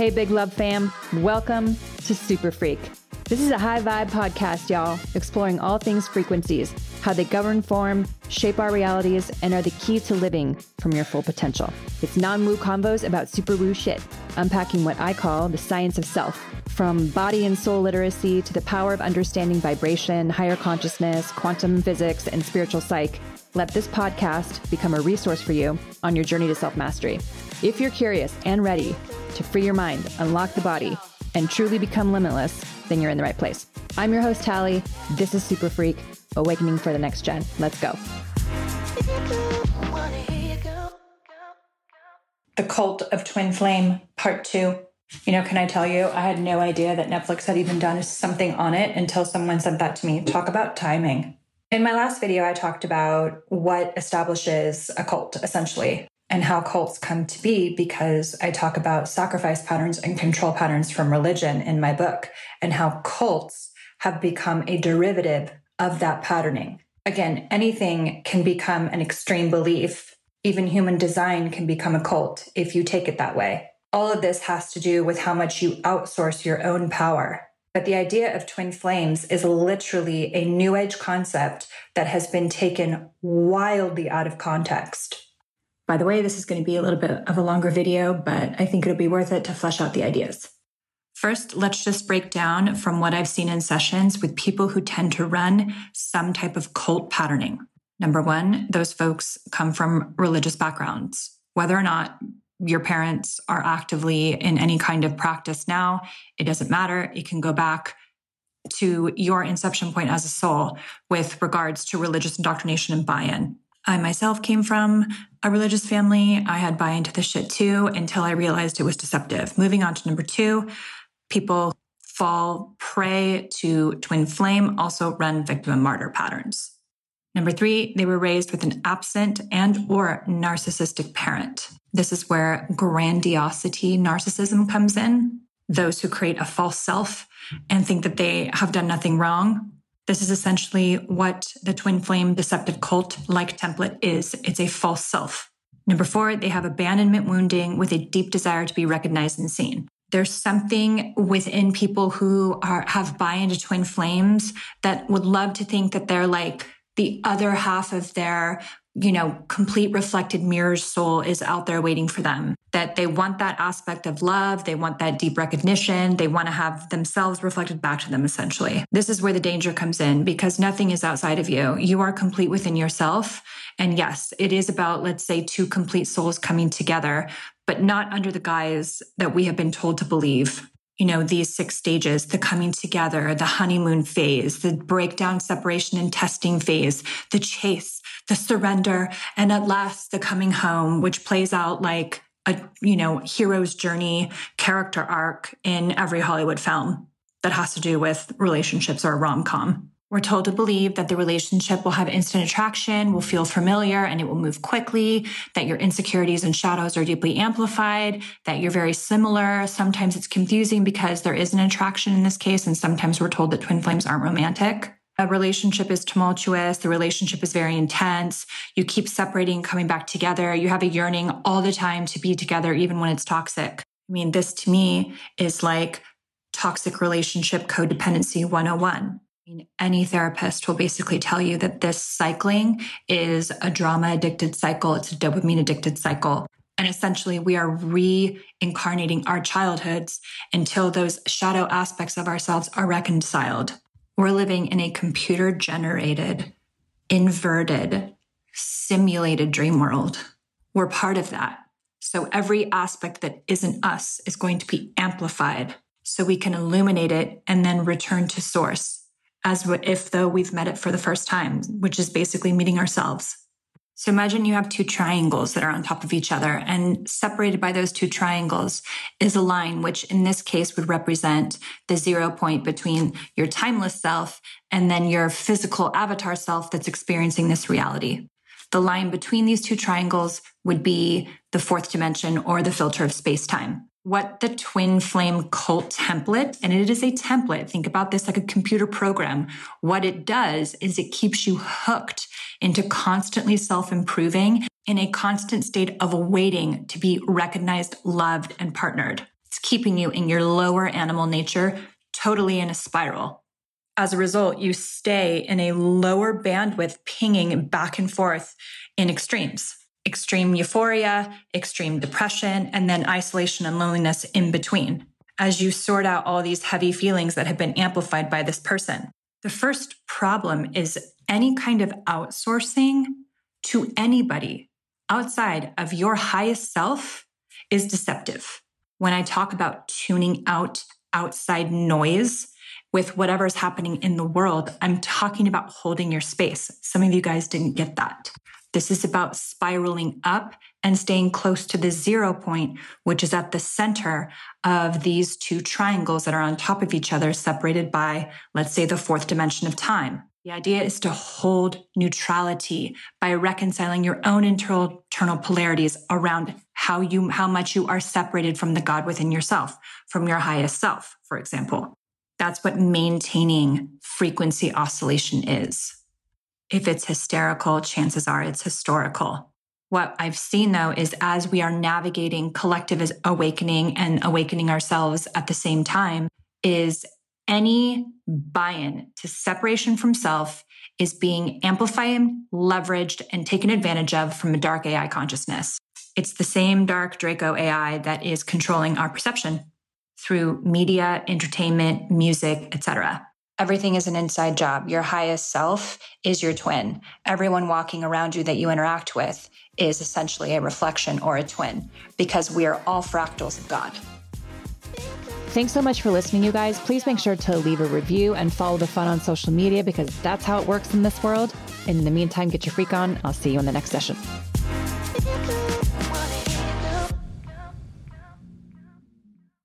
Hey, Big Love fam, welcome to Super Freq. This is a high vibe podcast, y'all, exploring all things frequencies, how they govern form, shape our realities, and are the key to living from your full potential. It's non woo convos about super woo shit, unpacking what I call the science of self, from body and soul literacy to the power of understanding vibration, higher consciousness, quantum physics, and spiritual psych. Let this podcast become a resource for you on your journey to self mastery. If you're curious and ready to free your mind, unlock the body, and truly become limitless, then you're in the right place. I'm your host, Talie. This is Super Freq, Awakening for the Next Gen. Let's go. The Cult of Twin Flame, Part 2. You know, can I tell you, I had no idea that Netflix had even done something on it until someone sent that to me. Talk about timing. In my last video, I talked about what establishes a cult, essentially, and how cults come to be because I talk about sacrifice patterns and control patterns from religion in my book, and how cults have become a derivative of that patterning. Again, anything can become an extreme belief. Even human design can become a cult if you take it that way. All of this has to do with how much you outsource your own power but the idea of twin flames is literally a new age concept that has been taken wildly out of context. By the way, this is going to be a little bit of a longer video, but I think it'll be worth it to flesh out the ideas. First, let's just break down from what I've seen in sessions with people who tend to run some type of cult patterning. Number one, those folks come from religious backgrounds. Whether or not your parents are actively in any kind of practice now, it doesn't matter. It can go back to your inception point as a soul with regards to religious indoctrination and buy in. I myself came from a religious family. I had buy into the shit too until I realized it was deceptive. Moving on to number two, people fall prey to twin flame, also run victim and martyr patterns. Number three, they were raised with an absent and or narcissistic parent. This is where grandiosity narcissism comes in. Those who create a false self and think that they have done nothing wrong. This is essentially what the twin flame deceptive cult like template is. It's a false self. Number four, they have abandonment wounding with a deep desire to be recognized and seen. There's something within people who are, have buy into twin flames that would love to think that they're like the other half of their you know, complete reflected mirror soul is out there waiting for them. That they want that aspect of love. They want that deep recognition. They want to have themselves reflected back to them, essentially. This is where the danger comes in because nothing is outside of you. You are complete within yourself. And yes, it is about, let's say, two complete souls coming together, but not under the guise that we have been told to believe you know, these six stages, the coming together, the honeymoon phase, the breakdown, separation and testing phase, the chase, the surrender, and at last the coming home, which plays out like a, you know, hero's journey character arc in every Hollywood film that has to do with relationships or a rom com. We're told to believe that the relationship will have instant attraction, will feel familiar, and it will move quickly, that your insecurities and shadows are deeply amplified, that you're very similar. Sometimes it's confusing because there is an attraction in this case, and sometimes we're told that twin flames aren't romantic. A relationship is tumultuous, the relationship is very intense. You keep separating, coming back together. You have a yearning all the time to be together, even when it's toxic. I mean, this to me is like toxic relationship codependency 101 I mean, any therapist will basically tell you that this cycling is a drama addicted cycle. It's a dopamine addicted cycle. And essentially, we are reincarnating our childhoods until those shadow aspects of ourselves are reconciled. We're living in a computer generated, inverted, simulated dream world. We're part of that. So every aspect that isn't us is going to be amplified so we can illuminate it and then return to source as if though we've met it for the first time, which is basically meeting ourselves. So imagine you have two triangles that are on top of each other, and separated by those two triangles is a line, which in this case would represent the zero point between your timeless self and then your physical avatar self that's experiencing this reality. The line between these two triangles would be the fourth dimension or the filter of space time what the twin flame cult template, and it is a template. Think about this like a computer program. What it does is it keeps you hooked into constantly self improving in a constant state of waiting to be recognized, loved, and partnered. It's keeping you in your lower animal nature, totally in a spiral. As a result, you stay in a lower bandwidth, pinging back and forth in extremes extreme euphoria, extreme depression, and then isolation and loneliness in between as you sort out all these heavy feelings that have been amplified by this person. The first problem is any kind of outsourcing to anybody outside of your highest self is deceptive. When I talk about tuning out outside noise with whatever's happening in the world, I'm talking about holding your space. Some of you guys didn't get that. This is about spiraling up and staying close to the zero point, which is at the center of these two triangles that are on top of each other, separated by, let's say, the fourth dimension of time. The idea is to hold neutrality by reconciling your own internal, polarities around how you, how much you are separated from the God within yourself, from your highest self, for example. That's what maintaining frequency oscillation is. If it's hysterical, chances are it's historical. What I've seen though is as we are navigating collective awakening and awakening ourselves at the same time, is any buy in to separation from self is being amplified, leveraged, and taken advantage of from a dark AI consciousness. It's the same dark Draco AI that is controlling our perception through media, entertainment, music, etc. Everything is an inside job. Your highest self is your twin. Everyone walking around you that you interact with is essentially a reflection or a twin because we are all fractals of God. Thanks so much for listening, you guys. Please make sure to leave a review and follow the fun on social media because that's how it works in this world. And In the meantime, get your freak on. I'll see you in the next session.